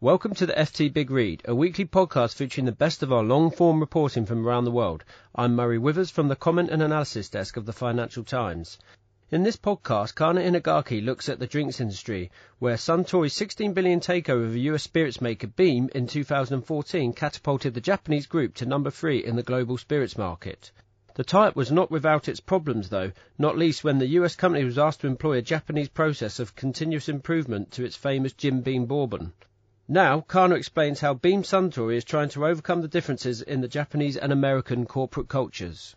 Welcome to the FT Big Read, a weekly podcast featuring the best of our long-form reporting from around the world. I'm Murray Withers from the Comment and Analysis Desk of the Financial Times. In this podcast, Kana Inagaki looks at the drinks industry, where Suntory's 16 billion takeover of US spirits maker Beam in 2014 catapulted the Japanese group to number three in the global spirits market. The tie-up was not without its problems, though, not least when the US company was asked to employ a Japanese process of continuous improvement to its famous Jim Beam bourbon. Now, Kana explains how Beam Suntory is trying to overcome the differences in the Japanese and American corporate cultures.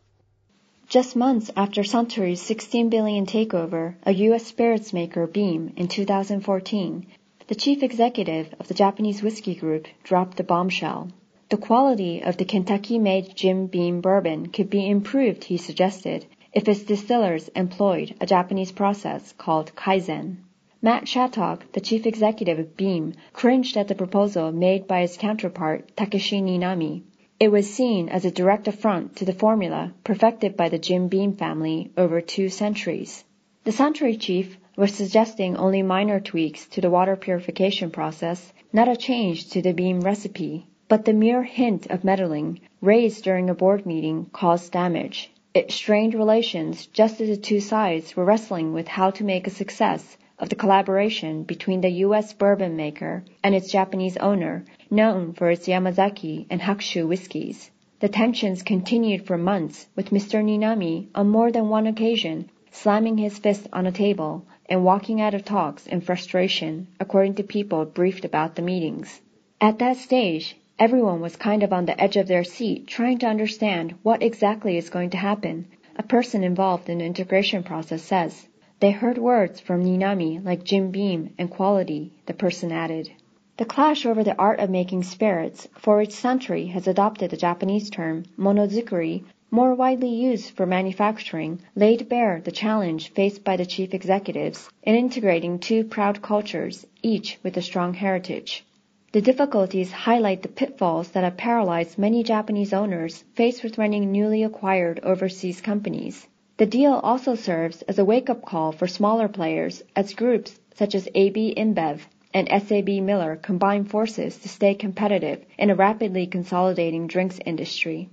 Just months after Suntory's 16 billion takeover of U.S. spirits maker Beam in 2014, the chief executive of the Japanese whiskey group dropped the bombshell. The quality of the Kentucky-made Jim Beam bourbon could be improved, he suggested, if its distillers employed a Japanese process called kaizen. Matt Shattuck, the chief executive of Beam, cringed at the proposal made by his counterpart Takeshi Niinami. It was seen as a direct affront to the formula perfected by the Jim Beam family over two centuries. The Suntory chief was suggesting only minor tweaks to the water purification process, not a change to the Beam recipe. But the mere hint of meddling, raised during a board meeting, caused damage. It strained relations just as the two sides were wrestling with how to make a success of the collaboration between the U.S. bourbon maker and its Japanese owner, known for its Yamazaki and Hakushu whiskies. The tensions continued for months, with Mr. Niinami on more than one occasion slamming his fist on a table and walking out of talks in frustration, according to people briefed about the meetings. At that stage, everyone was kind of on the edge of their seat trying to understand what exactly is going to happen. A person involved in the integration process says. They heard words from Niinami like Jim Beam and quality, the person added. The clash over the art of making spirits, for which Suntory has adopted the Japanese term monozukuri, more widely used for manufacturing, laid bare the challenge faced by the chief executives in integrating two proud cultures, each with a strong heritage. The difficulties highlight the pitfalls that have paralyzed many Japanese owners faced with running newly acquired overseas companies. The deal also serves as a wake-up call for smaller players as groups such as AB InBev and SAB Miller combine forces to stay competitive in a rapidly consolidating drinks industry.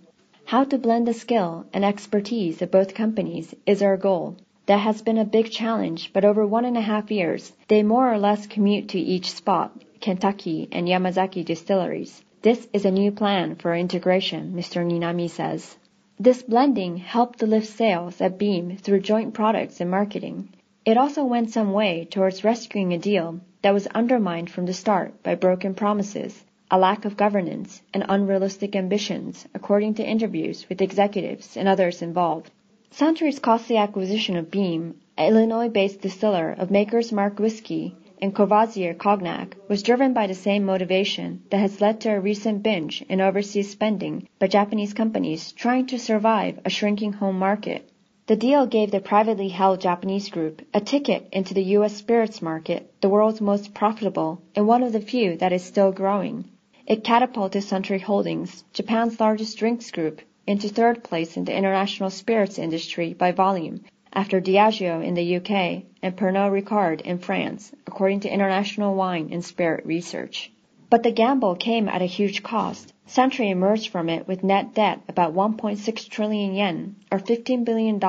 How to blend the skill and expertise of both companies is our goal. That has been a big challenge, but over one and a half years, they more or less commute to each spot, Kentucky and Yamazaki distilleries. This is a new plan for integration, Mr. Niinami says. This blending helped to lift sales at Beam through joint products and marketing. It also went some way towards rescuing a deal that was undermined from the start by broken promises, a lack of governance, and unrealistic ambitions, according to interviews with executives and others involved. Suntory's costly acquisition of Beam, an Illinois-based distiller of Maker's Mark whiskey, and Courvoisier Cognac was driven by the same motivation that has led to a recent binge in overseas spending by Japanese companies trying to survive a shrinking home market. The deal gave the privately held Japanese group a ticket into the U.S. spirits market, the world's most profitable and one of the few that is still growing. It catapulted Suntory Holdings, Japan's largest drinks group, into third place in the international spirits industry by volume after Diageo in the UK and Pernod Ricard in France, according to International Wine and Spirit Research. But the gamble came at a huge cost. Suntory emerged from it with net debt about 1.6 trillion yen, or $15 billion,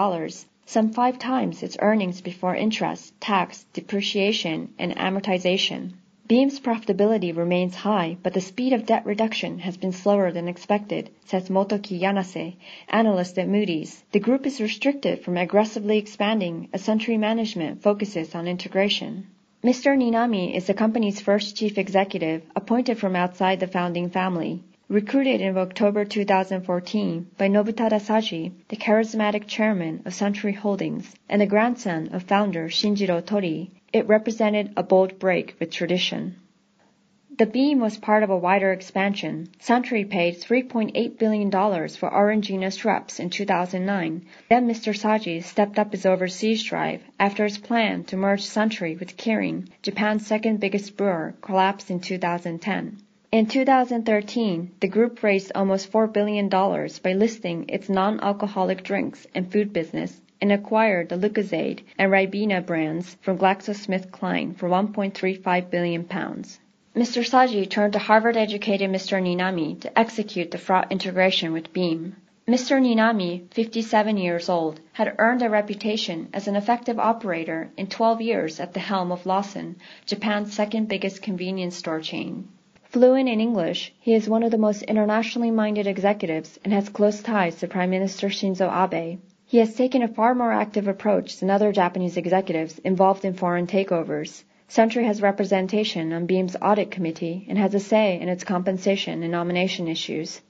some five times its earnings before interest, tax, depreciation, and amortization. Beam's profitability remains high, but the speed of debt reduction has been slower than expected, says Motoki Yanase, analyst at Moody's. The group is restricted from aggressively expanding as Suntory management focuses on integration. Mr. Niinami is the company's first chief executive appointed from outside the founding family. Recruited in October 2014 by Nobutada Saji, the charismatic chairman of Suntory Holdings and the grandson of founder Shinjiro Torii, It represented a bold break with tradition. The Beam was part of a wider expansion. Suntory paid $3.8 billion for Orangina Schweppes in 2009. Then Mr. Saji stepped up his overseas drive after his plan to merge Suntory with Kirin, Japan's second biggest brewer, collapsed in 2010. In 2013, the group raised almost $4 billion by listing its non-alcoholic drinks and food business and acquired the Lucozade and Ribena brands from GlaxoSmithKline for 1.35 billion pounds. Mr. Saji turned to Harvard-educated Mr. Niinami to execute the fraught integration with Beam. Mr. Niinami, 57 years old, had earned a reputation as an effective operator in 12 years at the helm of Lawson, Japan's second biggest convenience store chain. Fluent in English, he is one of the most internationally minded executives and has close ties to Prime Minister Shinzo Abe. He has taken a far more active approach than other Japanese executives involved in foreign takeovers. Suntory has representation on Beam's audit committee and has a say in its compensation and nomination issues.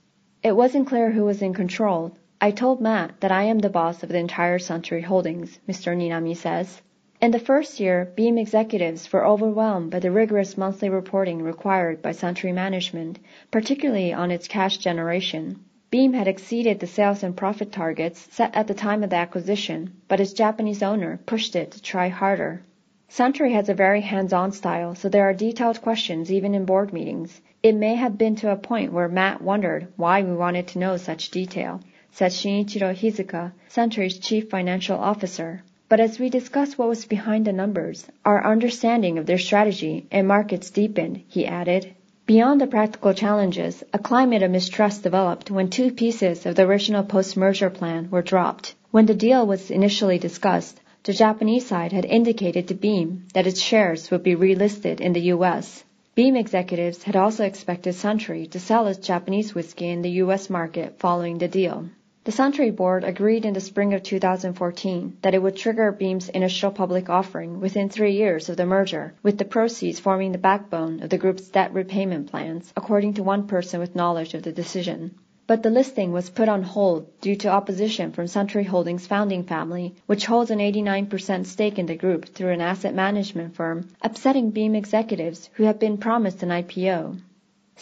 It wasn't clear who was in control. I told Matt that I am the boss of the entire Suntory Holdings, Mr. Niinami says. In the first year, Beam executives were overwhelmed by the rigorous monthly reporting required by Suntory management, particularly on its cash generation. Beam had exceeded the sales and profit targets set at the time of the acquisition, but its Japanese owner pushed it to try harder. Suntory has a very hands-on style, so there are detailed questions even in board meetings. It may have been to a point where Matt wondered why we wanted to know such detail, said Shinichiro Hizuka, Suntory's chief financial officer. But as we discussed what was behind the numbers, our understanding of their strategy and markets deepened, he added. Beyond the practical challenges, a climate of mistrust developed when two pieces of the original post-merger plan were dropped. When the deal was initially discussed, the Japanese side had indicated to Beam that its shares would be relisted in the U.S. Beam executives had also expected Suntory to sell its Japanese whiskey in the U.S. market following the deal. The Suntory board agreed in the spring of 2014 that it would trigger Beam's initial public offering within three years of the merger, with the proceeds forming the backbone of the group's debt repayment plans, according to one person with knowledge of the decision but the listing was put on hold due to opposition from Suntory Holdings' founding family, which holds an 89% stake in the group through an asset management firm, upsetting Beam executives who have been promised an IPO.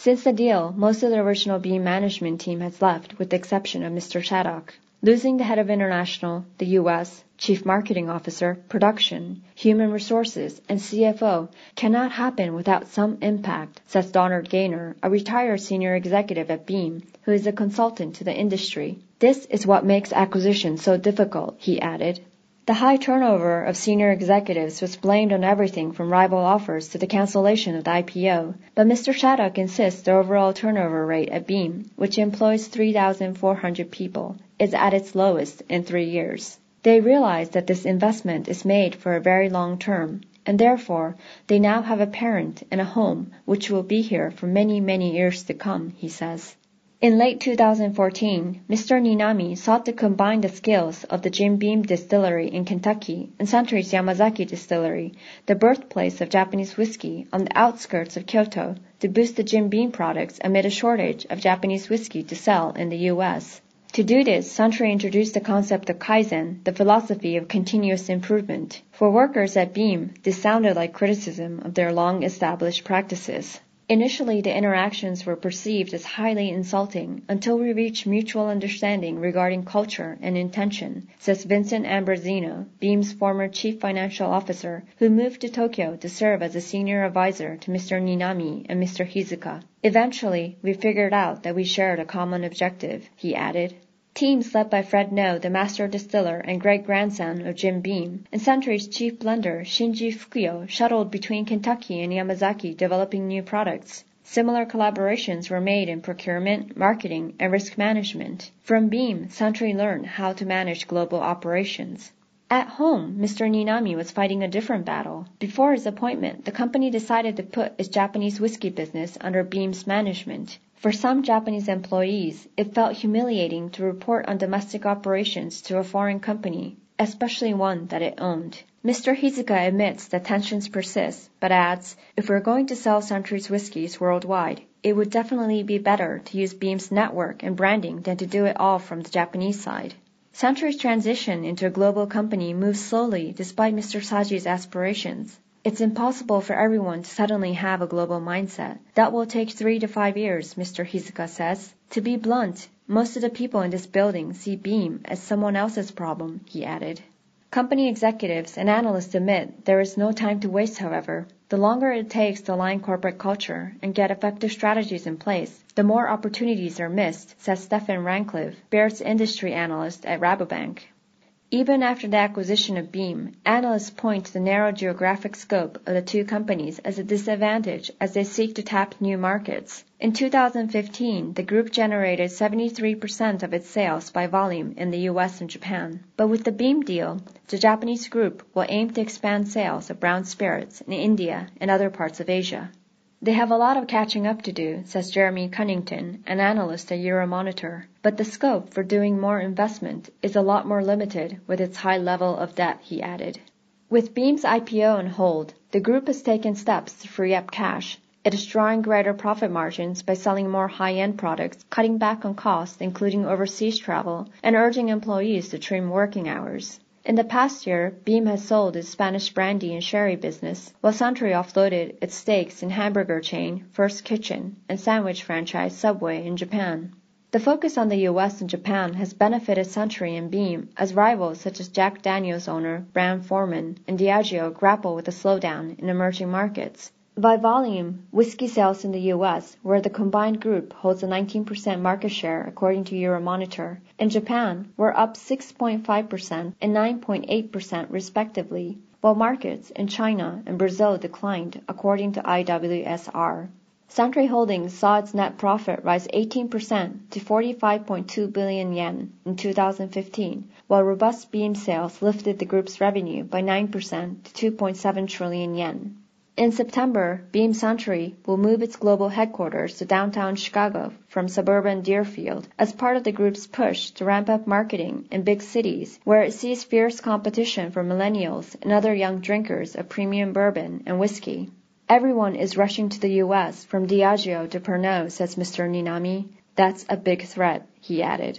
Since the deal, most of the original Beam management team has left, with the exception of Mr. Shattuck. Losing the head of international, the U.S., chief marketing officer, production, human resources, and CFO cannot happen without some impact, says Donald Gaynor, a retired senior executive at Beam, who is a consultant to the industry. This is what makes acquisition so difficult, he added. The high turnover of senior executives was blamed on everything from rival offers to the cancellation of the IPO, but Mr. Shattuck insists the overall turnover rate at Beam, which employs 3,400 people, is at its lowest in three years. They realize that this investment is made for a very long term, and therefore they now have a parent and a home which will be here for many, many years to come, he says. In late 2014, Mr. Niinami sought to combine the skills of the Jim Beam distillery in Kentucky and Suntory's Yamazaki distillery, the birthplace of Japanese whiskey on the outskirts of Kyoto, to boost the Jim Beam products amid a shortage of Japanese whiskey to sell in the U.S. To do this, Suntory introduced the concept of Kaizen, the philosophy of continuous improvement. For workers at Beam, this sounded like criticism of their long established practices. Initially, the interactions were perceived as highly insulting until we reached mutual understanding regarding culture and intention, says Vincent Ambrosino, Beam's former chief financial officer, who moved to Tokyo to serve as a senior advisor to Mr. Niinami and Mr. Hizuka. Eventually, we figured out that we shared a common objective, he added. Teams led by Fred Noe, the master distiller and great grandson of Jim Beam, and Suntory's chief blender Shinji Fukuyo shuttled between Kentucky and Yamazaki developing new products. Similar collaborations were made in procurement, marketing, and risk management. From Beam, Suntory learned how to manage global operations. At home, Mr. Niinami was fighting a different battle. Before his appointment, the company decided to put its Japanese whiskey business under Beam's management. For some Japanese employees, it felt humiliating to report on domestic operations to a foreign company, especially one that it owned. Mr. Hizuka admits that tensions persist, but adds, if we're going to sell Suntory's whiskies worldwide, it would definitely be better to use Beam's network and branding than to do it all from the Japanese side. Suntory's transition into a global company moves slowly despite Mr. Saji's aspirations. It's impossible for everyone to suddenly have a global mindset. That will take three to five years, Mr. Hizuka says. To be blunt, most of the people in this building see Beam as someone else's problem, he added. Company executives and analysts admit there is no time to waste, however. The longer it takes to align corporate culture and get effective strategies in place, the more opportunities are missed, says Stefan Rannekleiv, Baird's industry analyst at Rabobank. Even after the acquisition of Beam, analysts point to the narrow geographic scope of the two companies as a disadvantage as they seek to tap new markets. In 2015, the group generated 73% of its sales by volume in the US and Japan. But with the Beam deal, the Japanese group will aim to expand sales of brown spirits in India and other parts of Asia. They have a lot of catching up to do, says Jeremy Cunnington, an analyst at Euromonitor. But the scope for doing more investment is a lot more limited with its high level of debt, he added. With Beam's IPO on hold, the group has taken steps to free up cash. It is drawing greater profit margins by selling more high-end products, cutting back on costs, including overseas travel, and urging employees to trim working hours. In the past year, Beam has sold its Spanish brandy and sherry business, while Suntory offloaded its stakes in hamburger chain First Kitchen and sandwich franchise Subway in Japan. The focus on the US and Japan has benefited Suntory and Beam as rivals such as Jack Daniels owner Brown-Forman and Diageo grapple with a slowdown in emerging markets. By volume, whiskey sales in the US, where the combined group holds a 19% market share according to Euromonitor, and Japan were up 6.5% and 9.8% respectively, while markets in China and Brazil declined according to IWSR. Suntory Holdings saw its net profit rise 18% to 45.2 billion yen in 2015, while robust beam sales lifted the group's revenue by 9% to 2.7 trillion yen. In September, Beam Suntory will move its global headquarters to downtown Chicago from suburban Deerfield as part of the group's push to ramp up marketing in big cities where it sees fierce competition from millennials and other young drinkers of premium bourbon and whiskey. Everyone is rushing to the U.S. from Diageo to Pernod, says Mr. Niinami. That's a big threat, he added.